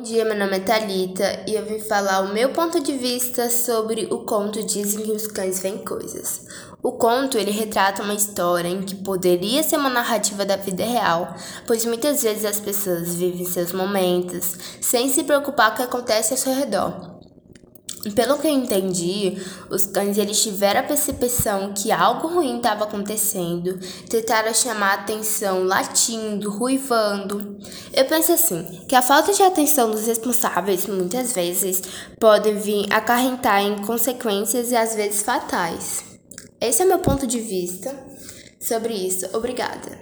Bom dia, meu nome é Thalita e eu vim falar o meu ponto de vista sobre o conto Dizem que os cães veem coisas. O conto ele retrata uma história em que poderia ser uma narrativa da vida real, pois muitas vezes as pessoas vivem seus momentos sem se preocupar com o que acontece ao seu redor. Pelo que eu entendi, os cães eles tiveram a percepção que algo ruim estava acontecendo, tentaram chamar a atenção latindo, ruivando. Eu penso assim, que a falta de atenção dos responsáveis muitas vezes pode vir acarretar em consequências e às vezes fatais. Esse é meu ponto de vista sobre isso. Obrigada.